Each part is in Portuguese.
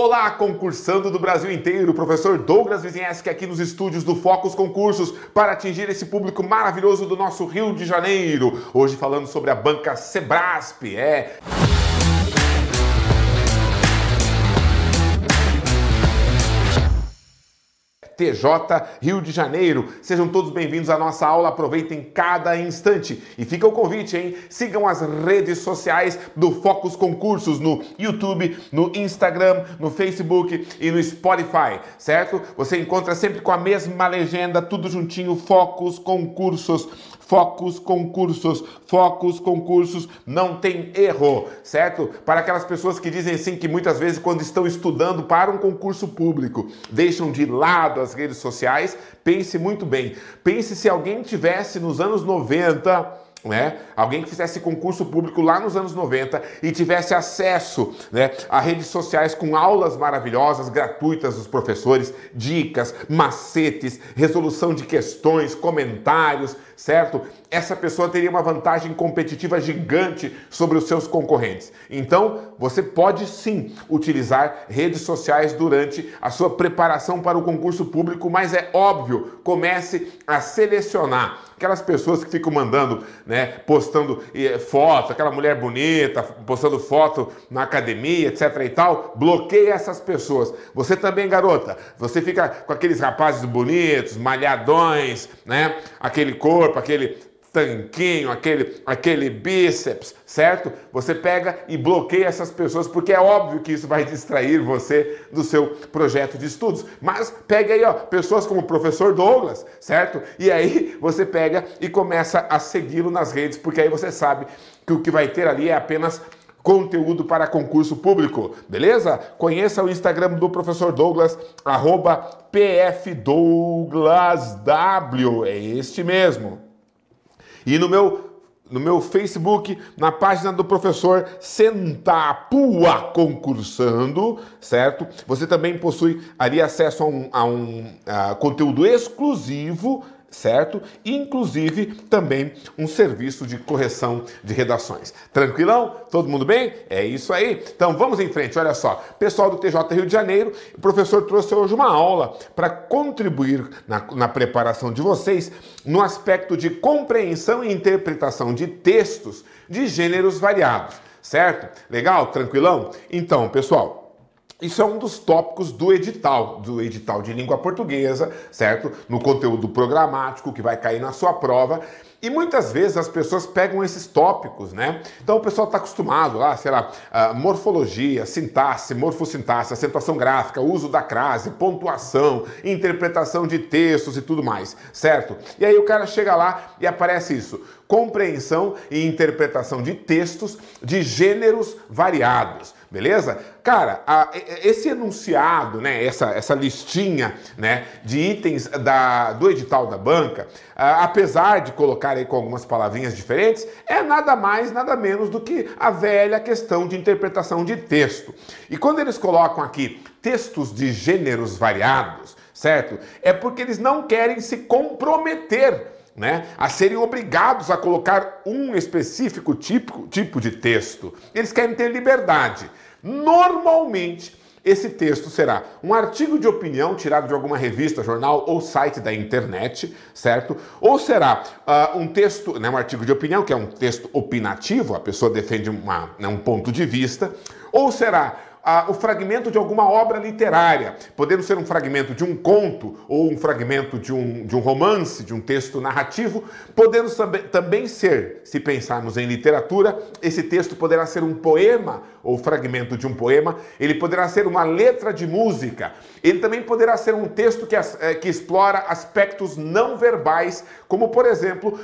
Olá, concursando do Brasil inteiro, professor Douglas Vizinheski aqui nos estúdios do Focus Concursos para atingir esse público maravilhoso do nosso Rio de Janeiro. Hoje falando sobre a banca Sebrasp, é. TJ Rio de Janeiro. Sejam todos bem-vindos à nossa aula, aproveitem cada instante. E fica o convite, hein? Sigam as redes sociais do Focus Concursos no YouTube, no Instagram, no Facebook e no Spotify, certo? Você encontra sempre com a mesma legenda, tudo juntinho, Focus Concursos. Focos concursos, focos concursos, não tem erro, certo? Para aquelas pessoas que dizem assim que muitas vezes quando estão estudando para um concurso público, deixam de lado as redes sociais, pense muito bem. Pense se alguém tivesse nos anos 90 né? Alguém que fizesse concurso público lá nos anos 90 e tivesse acesso né, a redes sociais com aulas maravilhosas, gratuitas dos professores, dicas, macetes, resolução de questões, comentários, certo? Essa pessoa teria uma vantagem competitiva gigante sobre os seus concorrentes. Então, você pode sim utilizar redes sociais durante a sua preparação para o concurso público, mas é óbvio, comece a selecionar aquelas pessoas que ficam mandando, né, postando foto, aquela mulher bonita, postando foto na academia, etc e tal, bloqueie essas pessoas. Você também, garota, você fica com aqueles rapazes bonitos, malhadões, né, aquele corpo, aquele tanquinho, aquele, aquele bíceps, certo? Você pega e bloqueia essas pessoas, porque é óbvio que isso vai distrair você do seu projeto de estudos. Mas pega aí, ó, pessoas como o professor Douglas, certo? E aí você pega e começa a segui-lo nas redes, porque aí você sabe que o que vai ter ali é apenas conteúdo para concurso público, beleza? Conheça o Instagram do professor Douglas, arroba pfdouglasw, é este mesmo. E no meu no meu Facebook, na página do professor Sentapua Concursando, certo? Você também possui ali acesso a um, a um a conteúdo exclusivo certo? Inclusive também um serviço de correção de redações. Tranquilão? Todo mundo bem? É isso aí. Então vamos em frente. Olha só, pessoal do TJ Rio de Janeiro, o professor trouxe hoje uma aula para contribuir na, na preparação de vocês no aspecto de compreensão e interpretação de textos de gêneros variados. Certo? Legal? Tranquilão? Então, pessoal, isso é um dos tópicos do edital, do edital de língua portuguesa, certo? No conteúdo programático que vai cair na sua prova. E muitas vezes as pessoas pegam esses tópicos, né? Então o pessoal está acostumado lá, sei lá, morfologia, sintaxe, morfossintaxe, acentuação gráfica, uso da crase, pontuação, interpretação de textos e tudo mais, certo? E aí o cara chega lá e aparece isso: compreensão e interpretação de textos de gêneros variados beleza? Cara, a, esse enunciado, né, essa, essa listinha né, de itens da, do edital da banca, a, apesar de colocar aí com algumas palavrinhas diferentes, é nada mais, nada menos do que a velha questão de interpretação de texto. E quando eles colocam aqui textos de gêneros variados, certo? É porque eles não querem se comprometer né, a serem obrigados a colocar um específico tipo, tipo de texto. Eles querem ter liberdade. Normalmente, esse texto será um artigo de opinião tirado de alguma revista, jornal ou site da internet, certo? Ou será uh, um texto, né, um artigo de opinião, que é um texto opinativo, a pessoa defende uma, né, um ponto de vista, ou será o fragmento de alguma obra literária, podendo ser um fragmento de um conto ou um fragmento de um, de um romance, de um texto narrativo, podendo também ser, se pensarmos em literatura, esse texto poderá ser um poema ou fragmento de um poema, ele poderá ser uma letra de música, ele também poderá ser um texto que, eh, que explora aspectos não verbais, como por exemplo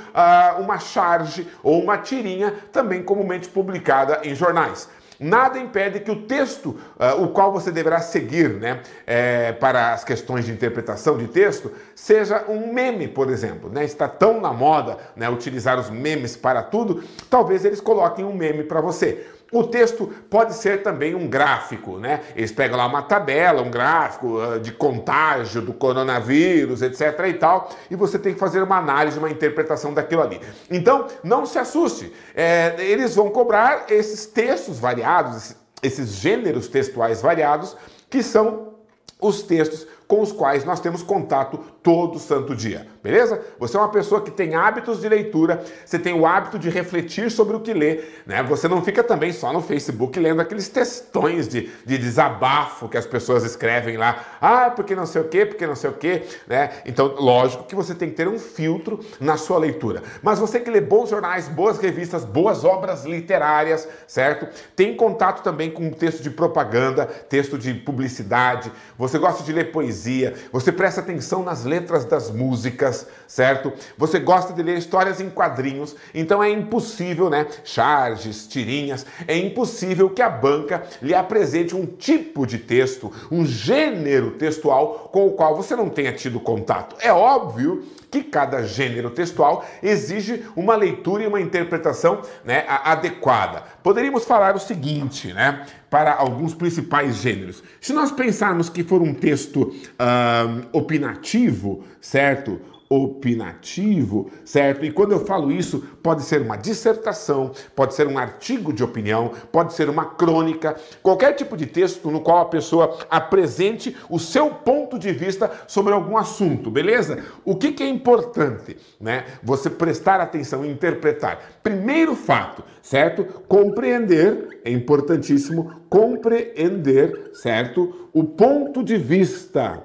uma charge ou uma tirinha, também comumente publicada em jornais. Nada impede que o texto, uh, o qual você deverá seguir né, é, para as questões de interpretação de texto, seja um meme, por exemplo. Né? Está tão na moda né, utilizar os memes para tudo, talvez eles coloquem um meme para você. O texto pode ser também um gráfico, né? Eles pegam lá uma tabela, um gráfico uh, de contágio do coronavírus, etc. e tal, e você tem que fazer uma análise, uma interpretação daquilo ali. Então, não se assuste. É, eles vão cobrar esses textos variados, esses gêneros textuais variados que são os textos com os quais nós temos contato todo santo dia, beleza? Você é uma pessoa que tem hábitos de leitura, você tem o hábito de refletir sobre o que lê, né? Você não fica também só no Facebook lendo aqueles textões de, de desabafo que as pessoas escrevem lá, ah, porque não sei o quê, porque não sei o quê, né? Então, lógico que você tem que ter um filtro na sua leitura. Mas você que lê bons jornais, boas revistas, boas obras literárias, certo? Tem contato também com texto de propaganda, texto de publicidade, você gosta de ler poesia, você presta atenção nas letras letras das músicas, certo? Você gosta de ler histórias em quadrinhos, então é impossível, né? Charges, tirinhas, é impossível que a banca lhe apresente um tipo de texto, um gênero textual com o qual você não tenha tido contato. É óbvio que cada gênero textual exige uma leitura e uma interpretação né, adequada. Poderíamos falar o seguinte, né? Para alguns principais gêneros. Se nós pensarmos que for um texto uh, opinativo, certo? Opinativo, certo? E quando eu falo isso, pode ser uma dissertação, pode ser um artigo de opinião, pode ser uma crônica, qualquer tipo de texto no qual a pessoa apresente o seu ponto de vista sobre algum assunto, beleza? O que, que é importante, né? Você prestar atenção e interpretar. Primeiro fato, certo? Compreender, é importantíssimo compreender, certo? O ponto de vista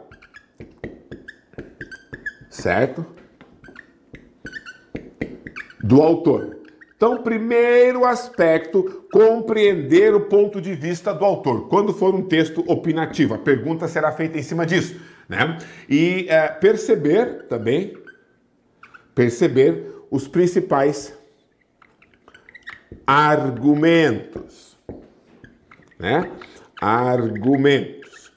certo? Do autor. Então, primeiro aspecto, compreender o ponto de vista do autor. Quando for um texto opinativo, a pergunta será feita em cima disso, né? E é, perceber também, perceber os principais argumentos, né? Argumentos.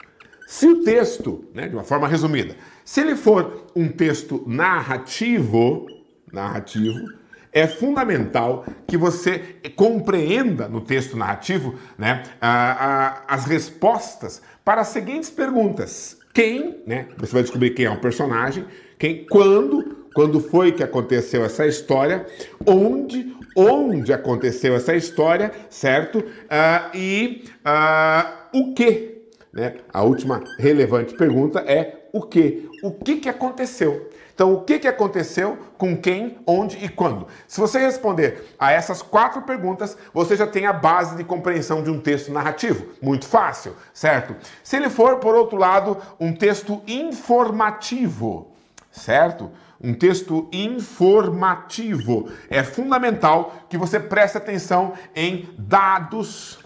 Se o texto, né, de uma forma resumida, se ele for um texto narrativo, narrativo, é fundamental que você compreenda no texto narrativo né, a, a, as respostas para as seguintes perguntas. Quem, né? Você vai descobrir quem é o personagem, quem, quando, quando foi que aconteceu essa história, onde, onde aconteceu essa história, certo? Uh, e uh, o que, né? A última relevante pergunta é o que? O que, que aconteceu? Então, o que, que aconteceu, com quem, onde e quando? Se você responder a essas quatro perguntas, você já tem a base de compreensão de um texto narrativo. Muito fácil, certo? Se ele for, por outro lado, um texto informativo, certo? Um texto informativo. É fundamental que você preste atenção em dados,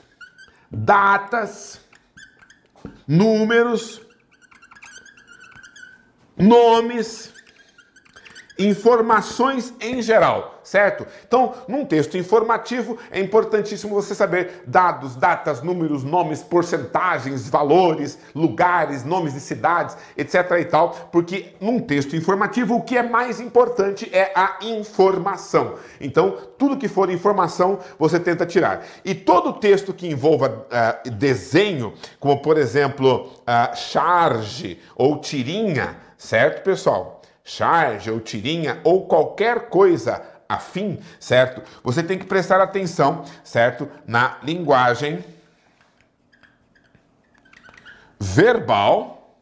datas, números nomes, informações em geral, certo? Então, num texto informativo, é importantíssimo você saber dados, datas, números, nomes, porcentagens, valores, lugares, nomes de cidades, etc e tal, porque num texto informativo o que é mais importante é a informação. Então, tudo que for informação, você tenta tirar. E todo texto que envolva uh, desenho, como por exemplo, uh, charge ou tirinha, certo, pessoal? Charge ou tirinha ou qualquer coisa afim, certo? Você tem que prestar atenção, certo? Na linguagem verbal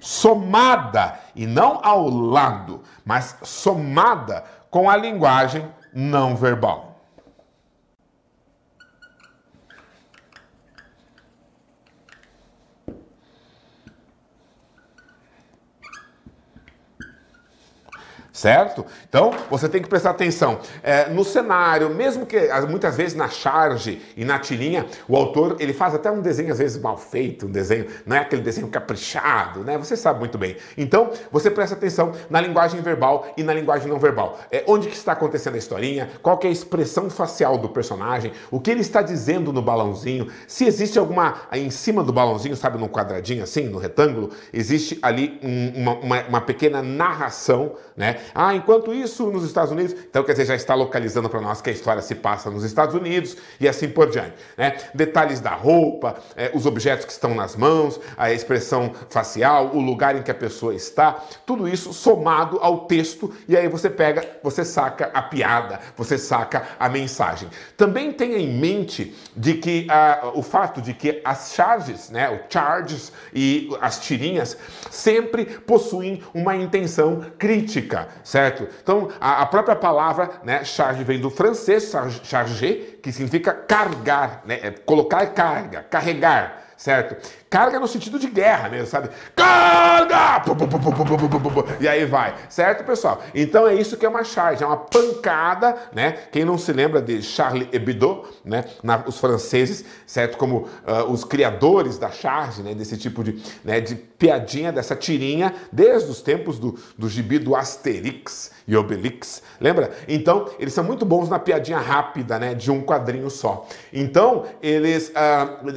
somada e não ao lado, mas somada com a linguagem não verbal. Certo? Então você tem que prestar atenção é, no cenário, mesmo que muitas vezes na charge e na tirinha, o autor ele faz até um desenho às vezes mal feito, um desenho, não é aquele desenho caprichado, né? Você sabe muito bem. Então você presta atenção na linguagem verbal e na linguagem não verbal. É, onde que está acontecendo a historinha? Qual é a expressão facial do personagem? O que ele está dizendo no balãozinho? Se existe alguma em cima do balãozinho, sabe, no quadradinho assim, no retângulo, existe ali um, uma, uma, uma pequena narração, né? Ah, enquanto isso, nos Estados Unidos, então quer dizer, já está localizando para nós que a história se passa nos Estados Unidos e assim por diante. Né? Detalhes da roupa, é, os objetos que estão nas mãos, a expressão facial, o lugar em que a pessoa está, tudo isso somado ao texto e aí você pega, você saca a piada, você saca a mensagem. Também tenha em mente de que ah, o fato de que as charges, né, o charges e as tirinhas sempre possuem uma intenção crítica, certo? Então, a, a própria palavra, né, charge vem do francês, charger, que significa carregar, né, é colocar carga, carregar certo? Carga no sentido de guerra mesmo, sabe? Carga! E aí vai, certo, pessoal? Então é isso que é uma charge, é uma pancada, né? Quem não se lembra de Charlie Hebdo, né? Na, os franceses, certo? Como uh, os criadores da charge, né? Desse tipo de, né? de piadinha, dessa tirinha, desde os tempos do, do gibi do Asterix e Obelix, lembra? Então, eles são muito bons na piadinha rápida, né? De um quadrinho só. Então, eles uh,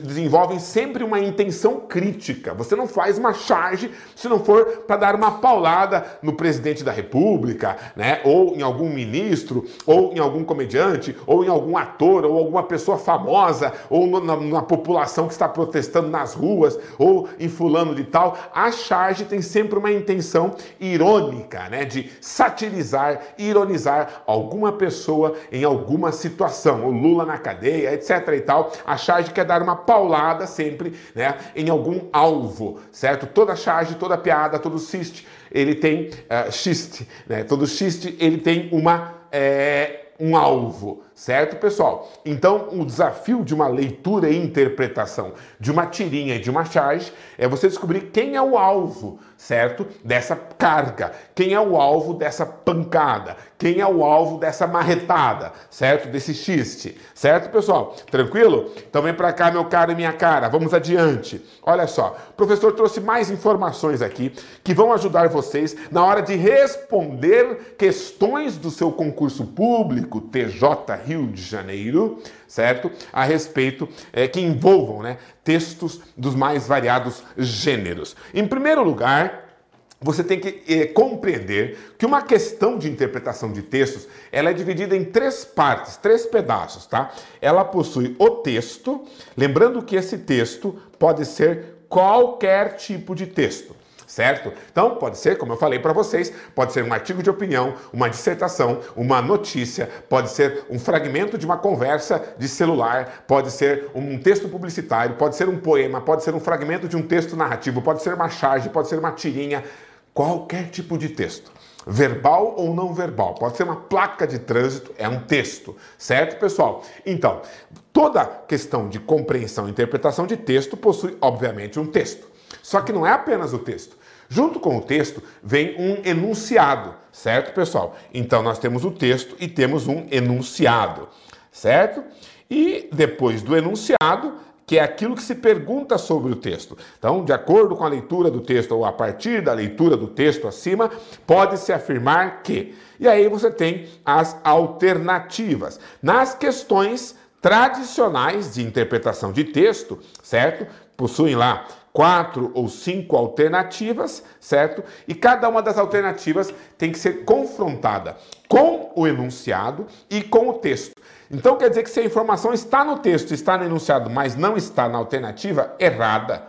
desenvolvem sempre uma intenção crítica. Você não faz uma charge se não for para dar uma paulada no presidente da República, né? Ou em algum ministro, ou em algum comediante, ou em algum ator, ou alguma pessoa famosa, ou no, na, na população que está protestando nas ruas, ou em fulano de tal. A charge tem sempre uma intenção irônica, né? De satirizar, ironizar alguma pessoa em alguma situação. O Lula na cadeia, etc e tal. A charge quer dar uma paulada sempre né, em algum alvo, certo? Toda charge, toda piada, todo xiste, ele tem uh, xiste, né? Todo xiste, ele tem uma é, um alvo, certo, pessoal? Então, o desafio de uma leitura e interpretação de uma tirinha e de uma charge é você descobrir quem é o alvo, certo? Dessa carga, quem é o alvo dessa pancada, quem é o alvo dessa marretada, certo? Desse xiste, certo, pessoal? Tranquilo? Então vem para cá, meu caro e minha cara, vamos adiante. Olha só, o professor trouxe mais informações aqui que vão ajudar vocês na hora de responder questões do seu concurso público, TJ Rio de Janeiro, certo? A respeito é, que envolvam né, textos dos mais variados gêneros. Em primeiro lugar, você tem que eh, compreender que uma questão de interpretação de textos ela é dividida em três partes, três pedaços, tá? Ela possui o texto, lembrando que esse texto pode ser qualquer tipo de texto certo? Então, pode ser, como eu falei para vocês, pode ser um artigo de opinião, uma dissertação, uma notícia, pode ser um fragmento de uma conversa de celular, pode ser um texto publicitário, pode ser um poema, pode ser um fragmento de um texto narrativo, pode ser uma charge, pode ser uma tirinha, qualquer tipo de texto. Verbal ou não verbal, pode ser uma placa de trânsito, é um texto, certo, pessoal? Então, toda questão de compreensão e interpretação de texto possui, obviamente, um texto. Só que não é apenas o texto. Junto com o texto vem um enunciado, certo, pessoal? Então nós temos o texto e temos um enunciado, certo? E depois do enunciado, que é aquilo que se pergunta sobre o texto. Então, de acordo com a leitura do texto ou a partir da leitura do texto acima, pode-se afirmar que. E aí você tem as alternativas. Nas questões tradicionais de interpretação de texto, certo? Possuem lá quatro ou cinco alternativas, certo? E cada uma das alternativas tem que ser confrontada com o enunciado e com o texto. Então quer dizer que se a informação está no texto, está no enunciado, mas não está na alternativa, errada.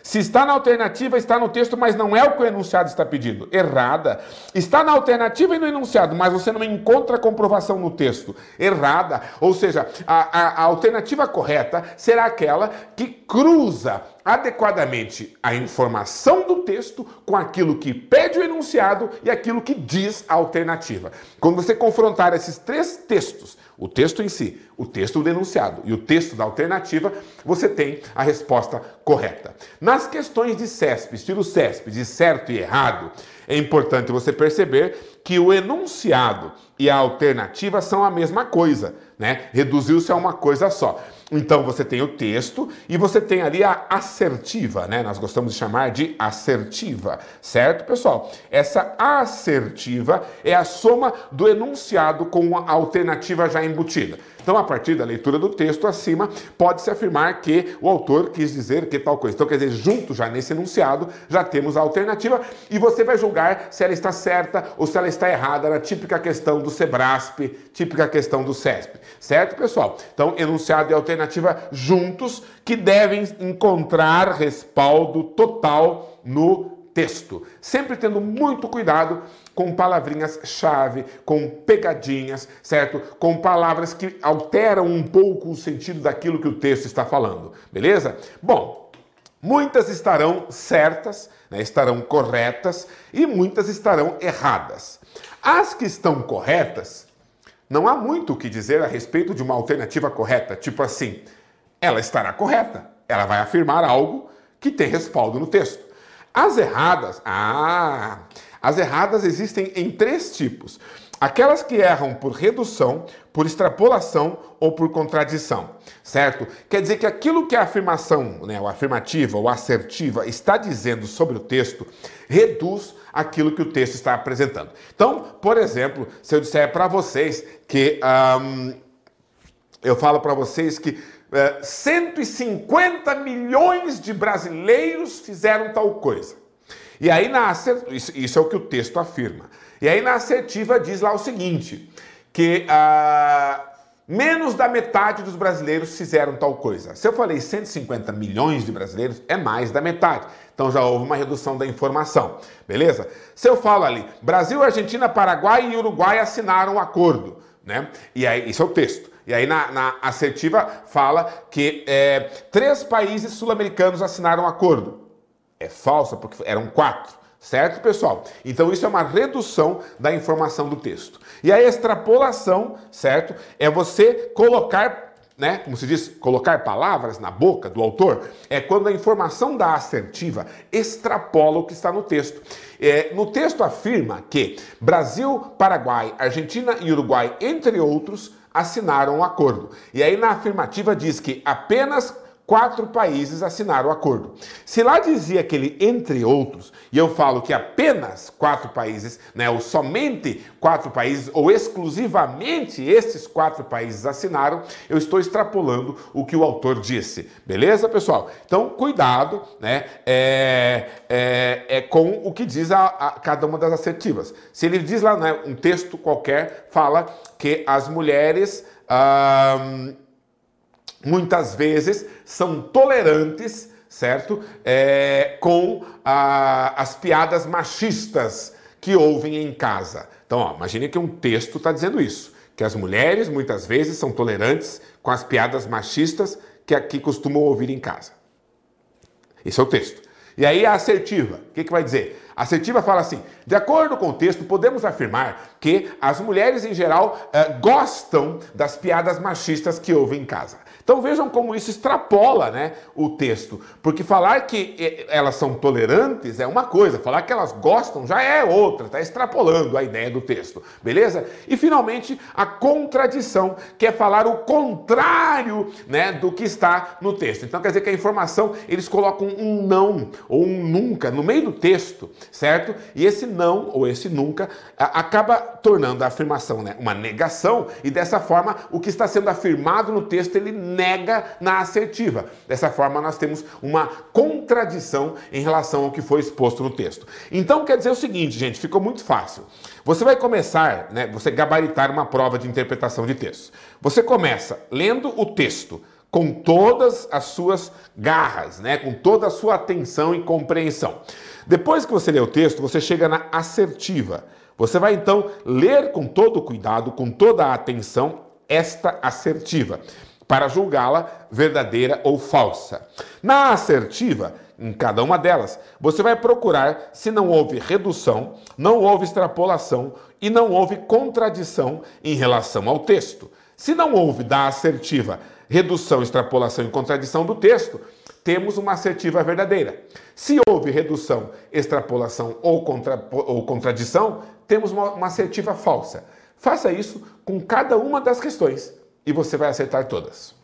Se está na alternativa, está no texto, mas não é o que o enunciado está pedindo. Errada. Está na alternativa e no enunciado, mas você não encontra comprovação no texto. Errada. Ou seja, a, a, a alternativa correta será aquela que cruza adequadamente a informação do texto com aquilo que pede o enunciado e aquilo que diz a alternativa. Quando você confrontar esses três textos, o texto em si, o texto do enunciado e o texto da alternativa, você tem a resposta correta. Nas questões de CESP, estilo CESP, de certo e errado, é importante você perceber que o enunciado e a alternativa são a mesma coisa, né? Reduziu-se a uma coisa só. Então você tem o texto e você tem ali a assertiva, né? Nós gostamos de chamar de assertiva, certo, pessoal? Essa assertiva é a soma do enunciado com a alternativa já embutida. Então, a partir da leitura do texto acima, pode-se afirmar que o autor quis dizer que tal coisa. Então, quer dizer, junto já nesse enunciado, já temos a alternativa e você vai julgar se ela está certa ou se ela está errada na típica questão do Sebrasp, típica questão do CESP. Certo, pessoal? Então, enunciado e alternativa juntos que devem encontrar respaldo total no texto. Sempre tendo muito cuidado com palavrinhas-chave, com pegadinhas, certo? Com palavras que alteram um pouco o sentido daquilo que o texto está falando, beleza? Bom, muitas estarão certas, né, estarão corretas e muitas estarão erradas. As que estão corretas, não há muito o que dizer a respeito de uma alternativa correta, tipo assim, ela estará correta, ela vai afirmar algo que tem respaldo no texto. As erradas, ah, as erradas existem em três tipos. Aquelas que erram por redução, por extrapolação ou por contradição, certo? Quer dizer que aquilo que a afirmação, né, ou afirmativa ou assertiva está dizendo sobre o texto, reduz aquilo que o texto está apresentando. Então, por exemplo, se eu disser para vocês que eu falo para vocês que 150 é, milhões de brasileiros fizeram tal coisa. E aí na isso, é o que o texto afirma. E aí na assertiva diz lá o seguinte, que ah, menos da metade dos brasileiros fizeram tal coisa. Se eu falei 150 milhões de brasileiros, é mais da metade. Então já houve uma redução da informação, beleza? Se eu falo ali, Brasil, Argentina, Paraguai e Uruguai assinaram um acordo, né? E aí, isso é o texto. E aí na, na assertiva fala que é, três países sul-americanos assinaram um acordo. É falsa, porque eram quatro. Certo, pessoal? Então isso é uma redução da informação do texto. E a extrapolação, certo? É você colocar né, como se diz, colocar palavras na boca do autor, é quando a informação da assertiva extrapola o que está no texto. É, no texto afirma que Brasil, Paraguai, Argentina e Uruguai, entre outros, assinaram o um acordo. E aí na afirmativa diz que apenas quatro países assinaram o acordo. Se lá dizia aquele entre outros, e eu falo que apenas quatro países, né, ou somente quatro países, ou exclusivamente esses quatro países assinaram, eu estou extrapolando o que o autor disse. Beleza, pessoal? Então, cuidado né, é, é, é com o que diz a, a, cada uma das assertivas. Se ele diz lá, né, um texto qualquer, fala que as mulheres. Muitas vezes são tolerantes, certo? É, com a, as piadas machistas que ouvem em casa. Então, ó, imagine que um texto está dizendo isso, que as mulheres muitas vezes são tolerantes com as piadas machistas que aqui costumam ouvir em casa. Esse é o texto. E aí a assertiva, o que, que vai dizer? A assertiva fala assim: de acordo com o texto, podemos afirmar que as mulheres em geral eh, gostam das piadas machistas que ouvem em casa. Então vejam como isso extrapola né, o texto. Porque falar que eh, elas são tolerantes é uma coisa, falar que elas gostam já é outra, está extrapolando a ideia do texto, beleza? E finalmente a contradição, que é falar o contrário né, do que está no texto. Então quer dizer que a informação, eles colocam um não ou um nunca no meio do texto, certo? E esse não ou esse nunca acaba tornando a afirmação né, uma negação, e dessa forma o que está sendo afirmado no texto ele nega na assertiva. Dessa forma, nós temos uma contradição em relação ao que foi exposto no texto. Então, quer dizer o seguinte, gente, ficou muito fácil. Você vai começar, né, você gabaritar uma prova de interpretação de texto. Você começa lendo o texto com todas as suas garras, né, com toda a sua atenção e compreensão. Depois que você lê o texto, você chega na assertiva. Você vai então ler com todo cuidado, com toda a atenção, esta assertiva para julgá-la verdadeira ou falsa. Na assertiva, em cada uma delas, você vai procurar se não houve redução, não houve extrapolação e não houve contradição em relação ao texto. Se não houve da assertiva redução, extrapolação e contradição do texto, temos uma assertiva verdadeira. Se houve redução, extrapolação ou, contra, ou contradição, temos uma, uma assertiva falsa. Faça isso com cada uma das questões e você vai acertar todas.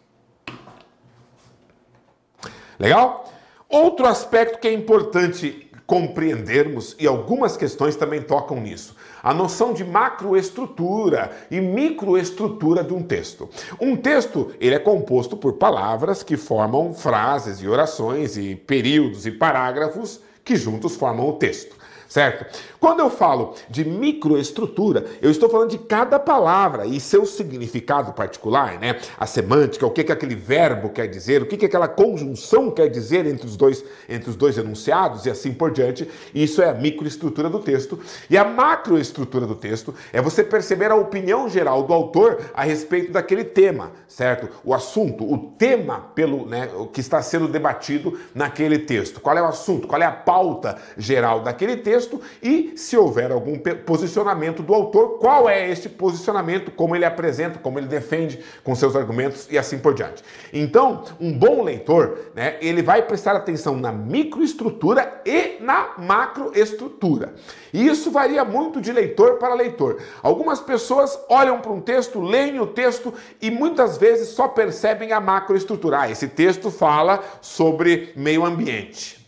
Legal? Outro aspecto que é importante compreendermos, e algumas questões também tocam nisso, a noção de macroestrutura e microestrutura de um texto. Um texto, ele é composto por palavras que formam frases e orações e períodos e parágrafos que juntos formam o texto certo? Quando eu falo de microestrutura, eu estou falando de cada palavra e seu significado particular, né? A semântica, o que, que aquele verbo quer dizer, o que, que aquela conjunção quer dizer entre os dois, entre os dois enunciados e assim por diante. Isso é a microestrutura do texto. E a macroestrutura do texto é você perceber a opinião geral do autor a respeito daquele tema, certo? O assunto, o tema pelo, né, que está sendo debatido naquele texto. Qual é o assunto? Qual é a pauta geral daquele texto? Texto e, se houver algum posicionamento do autor, qual é este posicionamento, como ele apresenta, como ele defende com seus argumentos e assim por diante. Então, um bom leitor, né, ele vai prestar atenção na microestrutura e na macroestrutura. E isso varia muito de leitor para leitor. Algumas pessoas olham para um texto, leem o texto e muitas vezes só percebem a macroestrutura. Ah, esse texto fala sobre meio ambiente.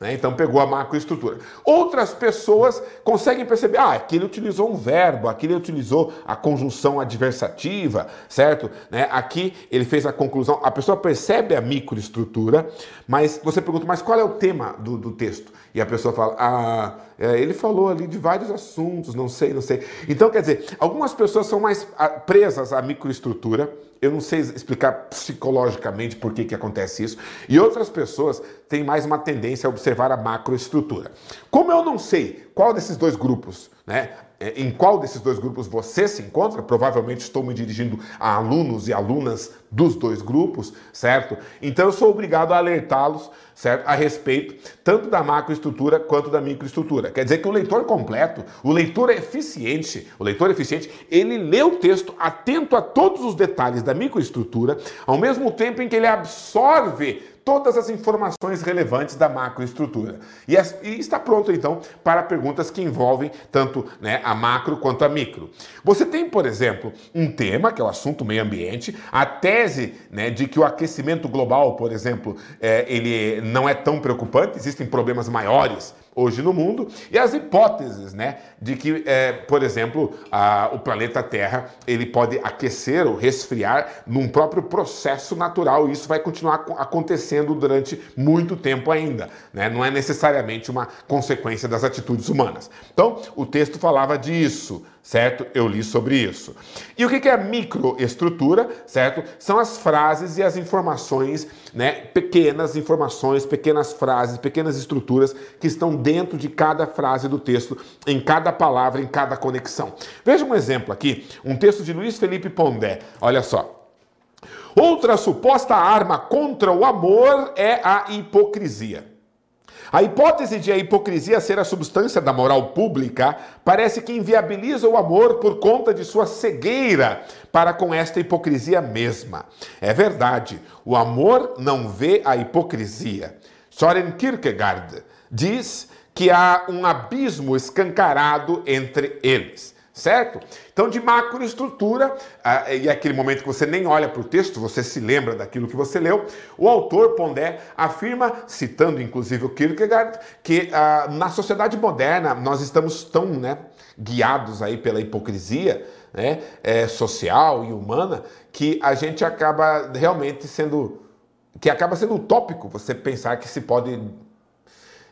Né? Então pegou a macroestrutura. Outras pessoas conseguem perceber, ah, aqui ele utilizou um verbo, aqui ele utilizou a conjunção adversativa, certo? Né? Aqui ele fez a conclusão. A pessoa percebe a microestrutura, mas você pergunta, mas qual é o tema do, do texto? E a pessoa fala, ah, é, ele falou ali de vários assuntos, não sei, não sei. Então, quer dizer, algumas pessoas são mais ah, presas à microestrutura, eu não sei explicar psicologicamente por que, que acontece isso, e outras pessoas têm mais uma tendência a observar a macroestrutura. Como eu não sei qual desses dois grupos, né, é, em qual desses dois grupos você se encontra, provavelmente estou me dirigindo a alunos e alunas dos dois grupos, certo? Então eu sou obrigado a alertá-los, certo? A respeito tanto da macroestrutura quanto da microestrutura. Quer dizer que o leitor completo, o leitor eficiente, o leitor eficiente, ele lê o texto atento a todos os detalhes da microestrutura, ao mesmo tempo em que ele absorve todas as informações relevantes da macroestrutura. E, e está pronto, então, para perguntas que envolvem tanto né, a macro quanto a micro. Você tem, por exemplo, um tema, que é o assunto meio ambiente, a tese né, de que o aquecimento global, por exemplo, é, ele não é tão preocupante, existem problemas maiores hoje no mundo, e as hipóteses, né, de que, é, por exemplo, a, o planeta Terra ele pode aquecer ou resfriar num próprio processo natural, e isso vai continuar acontecendo durante muito tempo ainda, né? não é necessariamente uma consequência das atitudes humanas. Então, o texto falava disso, certo? Eu li sobre isso. E o que é microestrutura, certo? São as frases e as informações, né? Pequenas informações, pequenas frases, pequenas estruturas que estão dentro de cada frase do texto, em cada palavra, em cada conexão. Veja um exemplo aqui, um texto de Luiz Felipe Pondé. Olha só. Outra suposta arma contra o amor é a hipocrisia. A hipótese de a hipocrisia ser a substância da moral pública parece que inviabiliza o amor por conta de sua cegueira para com esta hipocrisia mesma. É verdade, o amor não vê a hipocrisia. Soren Kierkegaard diz que há um abismo escancarado entre eles certo? Então, de macroestrutura, ah, e é aquele momento que você nem olha para o texto, você se lembra daquilo que você leu, o autor Pondé afirma, citando inclusive o Kierkegaard, que ah, na sociedade moderna nós estamos tão né, guiados aí pela hipocrisia né, é, social e humana que a gente acaba realmente sendo que acaba sendo utópico você pensar que se pode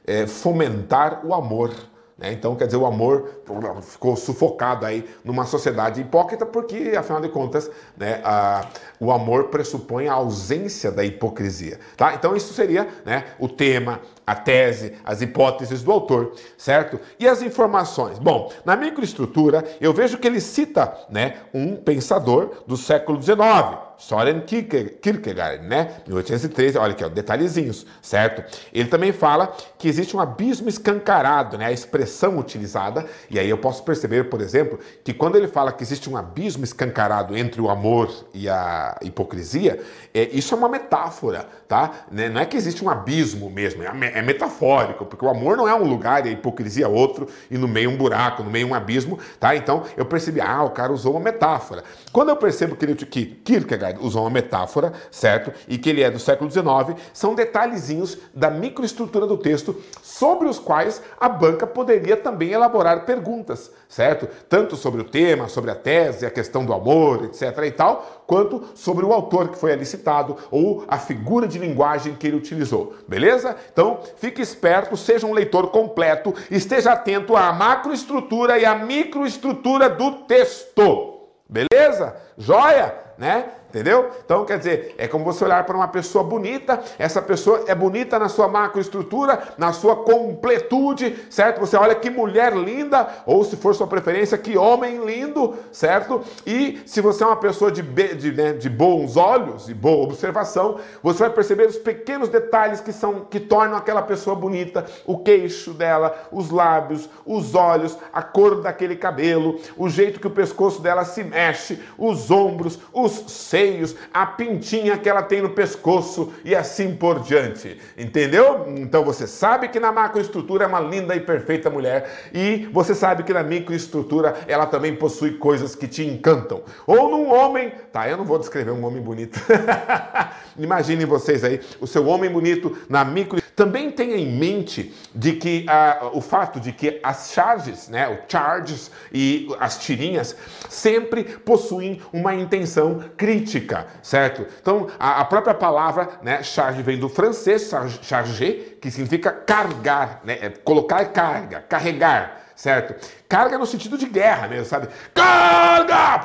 é, fomentar o amor né? Então, quer dizer, o amor ficou sufocado aí numa sociedade hipócrita, porque, afinal de contas, né, a, o amor pressupõe a ausência da hipocrisia. Tá? Então, isso seria né, o tema, a tese, as hipóteses do autor, certo? E as informações? Bom, na microestrutura, eu vejo que ele cita né, um pensador do século XIX, Soren Kierkegaard, né? 1813, olha aqui, ó, detalhezinhos, certo? Ele também fala que existe um abismo escancarado, né? A expressão utilizada, e aí eu posso perceber, por exemplo, que quando ele fala que existe um abismo escancarado entre o amor e a hipocrisia, é, isso é uma metáfora, tá? Né? Não é que existe um abismo mesmo, é, é metafórico, porque o amor não é um lugar e a hipocrisia é outro, e no meio um buraco, no meio um abismo, tá? Então eu percebi, ah, o cara usou uma metáfora. Quando eu percebo que, que Kierkegaard usou uma metáfora, certo? E que ele é do século XIX, são detalhezinhos da microestrutura do texto sobre os quais a banca poderia também elaborar perguntas, certo? Tanto sobre o tema, sobre a tese, a questão do amor, etc. e tal, quanto sobre o autor que foi ali citado ou a figura de linguagem que ele utilizou, beleza? Então, fique esperto, seja um leitor completo, esteja atento à macroestrutura e à microestrutura do texto. Beleza? Joia? Né? Entendeu? Então, quer dizer, é como você olhar para uma pessoa bonita, essa pessoa é bonita na sua macroestrutura, na sua completude, certo? Você olha que mulher linda, ou se for sua preferência, que homem lindo, certo? E se você é uma pessoa de, de, né, de bons olhos e boa observação, você vai perceber os pequenos detalhes que são que tornam aquela pessoa bonita, o queixo dela, os lábios, os olhos, a cor daquele cabelo, o jeito que o pescoço dela se mexe, os ombros, os seios, seios, a pintinha que ela tem no pescoço e assim por diante. Entendeu? Então você sabe que na macroestrutura é uma linda e perfeita mulher e você sabe que na microestrutura ela também possui coisas que te encantam. Ou num homem, tá? Eu não vou descrever um homem bonito. Imaginem vocês aí, o seu homem bonito na micro. Também tenha em mente de que uh, o fato de que as charges, né, o charges e as tirinhas sempre possuem uma intenção crítica, certo? Então, a, a própria palavra, né, charge vem do francês charger, que significa carregar, né, é colocar carga, carregar certo? Carga no sentido de guerra mesmo, sabe? Carga!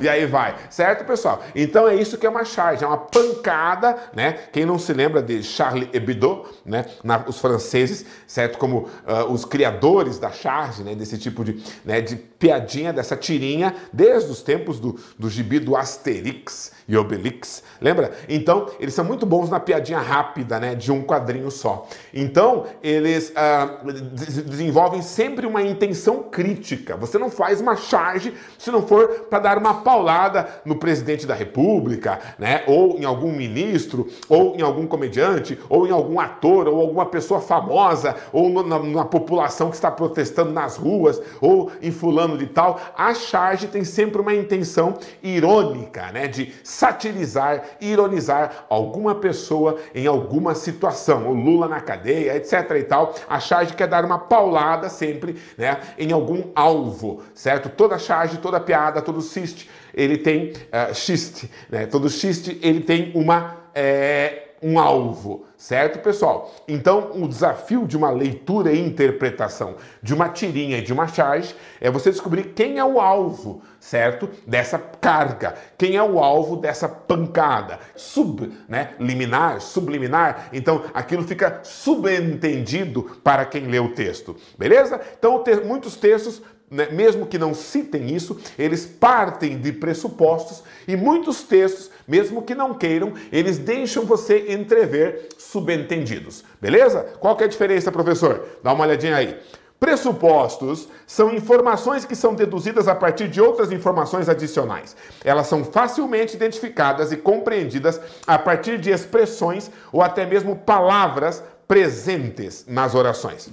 E aí vai, certo, pessoal? Então é isso que é uma charge, é uma pancada, né? Quem não se lembra de Charlie Hebdo, né? Na, os franceses, certo? Como uh, os criadores da charge, né? Desse tipo de, né? de piadinha, dessa tirinha, desde os tempos do, do gibi do Asterix e Obelix, lembra? Então, eles são muito bons na piadinha rápida, né? De um quadrinho só. Então, eles uh, desenvolvem sempre uma intenção crítica. Você não faz uma charge se não for para dar uma paulada no presidente da República, né? Ou em algum ministro, ou em algum comediante, ou em algum ator, ou alguma pessoa famosa, ou no, na, na população que está protestando nas ruas, ou em fulano de tal. A charge tem sempre uma intenção irônica, né? De satirizar, ironizar alguma pessoa em alguma situação. O Lula na cadeia, etc e tal. A charge quer dar uma paulada sempre, né? Em algum alvo, certo? Toda charge, toda piada, todo xiste, ele tem uh, xiste, né? Todo xiste, ele tem uma... É, um alvo, certo, pessoal? Então, o desafio de uma leitura e interpretação de uma tirinha e de uma charge é você descobrir quem é o alvo, certo? Dessa carga, quem é o alvo dessa pancada, sub, né? Liminar, subliminar. Então, aquilo fica subentendido para quem lê o texto, beleza? Então, muitos textos né, mesmo que não citem isso, eles partem de pressupostos e muitos textos, mesmo que não queiram, eles deixam você entrever subentendidos. Beleza? Qual que é a diferença, professor? Dá uma olhadinha aí. Pressupostos são informações que são deduzidas a partir de outras informações adicionais. Elas são facilmente identificadas e compreendidas a partir de expressões ou até mesmo palavras presentes nas orações.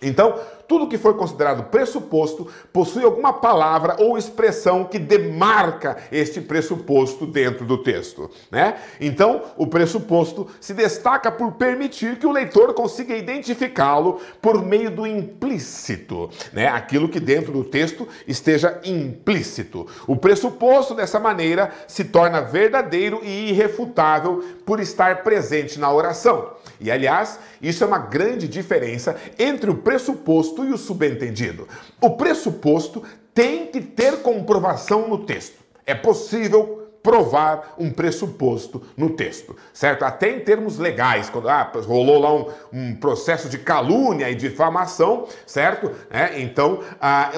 Então, tudo que foi considerado pressuposto possui alguma palavra ou expressão que demarca este pressuposto dentro do texto, né? Então, o pressuposto se destaca por permitir que o leitor consiga identificá-lo por meio do implícito, né? Aquilo que dentro do texto esteja implícito. O pressuposto dessa maneira se torna verdadeiro e irrefutável por estar presente na oração. E aliás, isso é uma grande diferença entre o pressuposto e o subentendido. O pressuposto tem que ter comprovação no texto. É possível provar um pressuposto no texto, certo? Até em termos legais, quando ah, rolou lá um, um processo de calúnia e difamação, certo? É, então, ah,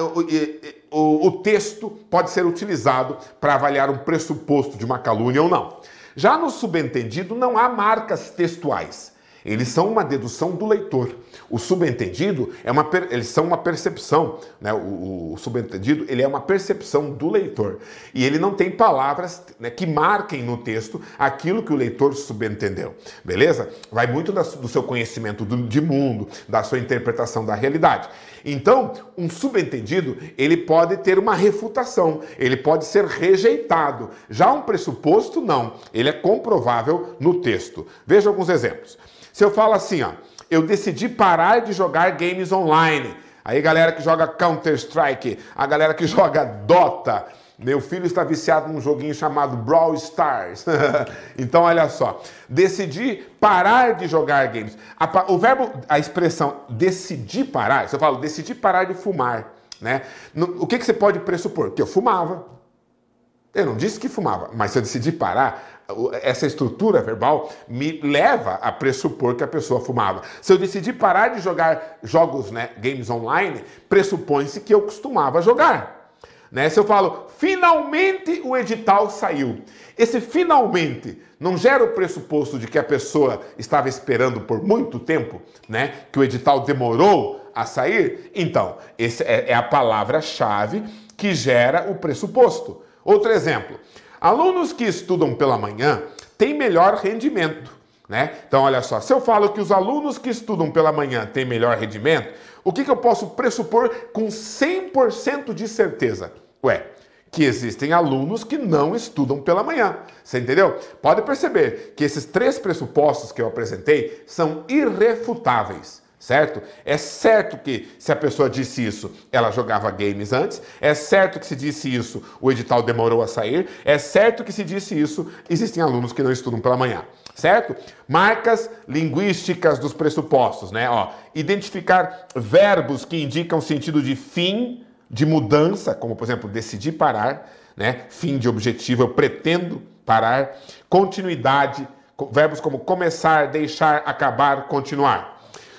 o, o, o texto pode ser utilizado para avaliar um pressuposto de uma calúnia ou não. Já no subentendido, não há marcas textuais. Eles são uma dedução do leitor. O subentendido é uma eles são uma percepção, né? O, o, subentendido ele é uma percepção do leitor e ele não tem palavras né, que marquem no texto aquilo que o leitor subentendeu, beleza? Vai muito da, do seu conhecimento do, de mundo, da sua interpretação da realidade. Então, um subentendido ele pode ter uma refutação, ele pode ser rejeitado. Já um pressuposto não, ele é comprovável no texto. Veja alguns exemplos. Se eu falo assim, ó, eu decidi parar de jogar games online. Aí, galera que joga Counter-Strike, a galera que joga Dota, meu filho está viciado num joguinho chamado Brawl Stars. então, olha só. Decidi parar de jogar games. A, o verbo, a expressão decidir parar, se eu falo decidi parar de fumar, né? No, o que, que você pode pressupor? Que eu fumava. Eu não disse que fumava, mas se eu decidi parar, essa estrutura verbal me leva a pressupor que a pessoa fumava. Se eu decidir parar de jogar jogos, né, games online, pressupõe-se que eu costumava jogar. Né? Se eu falo, finalmente o edital saiu. Esse finalmente não gera o pressuposto de que a pessoa estava esperando por muito tempo, né? Que o edital demorou a sair? Então, essa é, é a palavra-chave que gera o pressuposto. Outro exemplo. Alunos que estudam pela manhã têm melhor rendimento. Né? Então, olha só, se eu falo que os alunos que estudam pela manhã têm melhor rendimento, o que, que eu posso pressupor com 100% de certeza? Ué, que existem alunos que não estudam pela manhã. Você entendeu? Pode perceber que esses três pressupostos que eu apresentei são irrefutáveis certo? É certo que se a pessoa disse isso, ela jogava games antes, é certo que se disse isso, o edital demorou a sair, é certo que se disse isso, existem alunos que não estudam pela manhã, certo? Marcas linguísticas dos pressupostos, né? Ó, identificar verbos que indicam sentido de fim, de mudança, como por exemplo, decidir parar, né? Fim de objetivo, eu pretendo parar, continuidade, verbos como começar, deixar, acabar, continuar.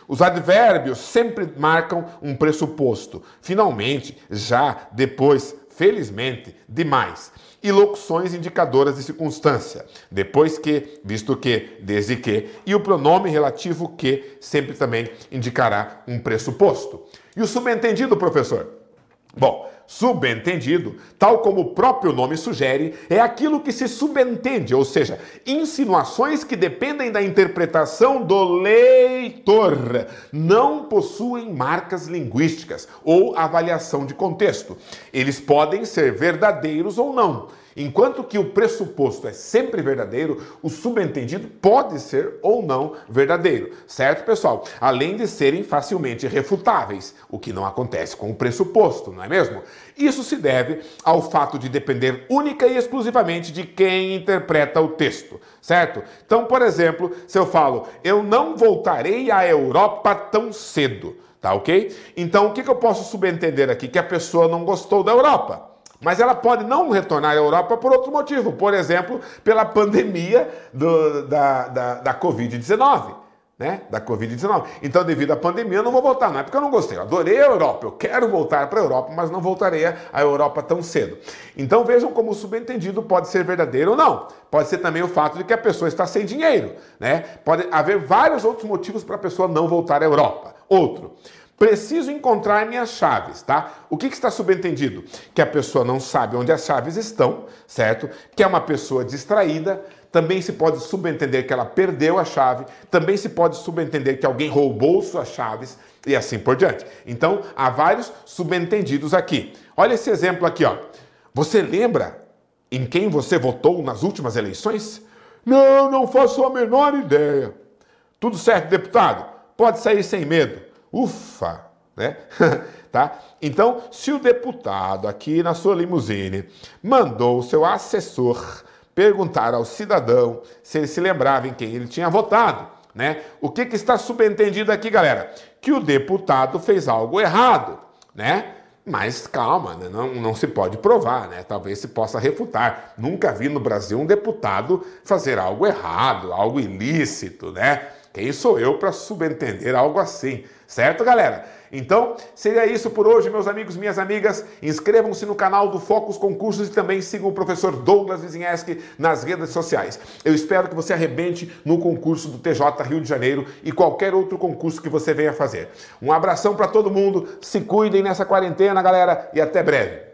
Os advérbios sempre marcam um pressuposto. Finalmente, já, depois, felizmente, demais. E locuções indicadoras de circunstância. Depois que, visto que, desde que. E o pronome relativo que sempre também indicará um pressuposto. E o subentendido, professor? Bom, Subentendido, tal como o próprio nome sugere, é aquilo que se subentende, ou seja, insinuações que dependem da interpretação do leitor, não possuem marcas linguísticas ou avaliação de contexto. Eles podem ser verdadeiros ou não. Enquanto que o pressuposto é sempre verdadeiro, o subentendido pode ser ou não verdadeiro, certo, pessoal? Além de serem facilmente refutáveis, o que não acontece com o pressuposto, não é mesmo? Isso se deve ao fato de depender única e exclusivamente de quem interpreta o texto, certo? Então, por exemplo, se eu falo, eu não voltarei à Europa tão cedo, tá ok? Então, o que eu posso subentender aqui? Que a pessoa não gostou da Europa. Mas ela pode não retornar à Europa por outro motivo, por exemplo, pela pandemia do, da, da, da Covid-19. Né? Da Covid-19. Então, devido à pandemia, eu não vou voltar. Não é porque eu não gostei. Eu adorei a Europa. Eu quero voltar para a Europa, mas não voltarei à Europa tão cedo. Então, vejam como o subentendido pode ser verdadeiro ou não. Pode ser também o fato de que a pessoa está sem dinheiro. Né? Pode haver vários outros motivos para a pessoa não voltar à Europa. Outro. Preciso encontrar minhas chaves, tá? O que, que, está subentendido? Que a pessoa não sabe onde as chaves estão, certo? Que é uma pessoa distraída. Também se pode subentender que ela perdeu a chave. Também se pode subentender que alguém roubou suas chaves e assim por diante. Então, há vários subentendidos aqui. Olha esse exemplo aqui, ó. Você lembra em quem você votou nas últimas eleições? Não, não faço a menor ideia. Tudo certo, deputado? Pode sair sem medo. Ufa, né? tá? Então, se o deputado aqui na sua limusine mandou o seu assessor perguntar ao cidadão se ele se lembrava em quem ele tinha votado, né? O que, que está subentendido aqui, galera? Que o deputado fez algo errado, né? Mas calma, né? não, não se pode provar, né? Talvez se possa refutar. Nunca vi no Brasil um deputado fazer algo errado, algo ilícito, né? Quem sou eu para subentender algo assim, certo, galera? Então, seria isso por hoje, meus amigos, minhas amigas. Inscrevam-se no canal do Focus Concursos e também sigam o professor Douglas Vizinheski nas redes sociais. Eu espero que você arrebente no concurso do TJ Rio de Janeiro e qualquer outro concurso que você venha fazer. Um abração para todo mundo, se cuidem nessa quarentena, galera, e até breve.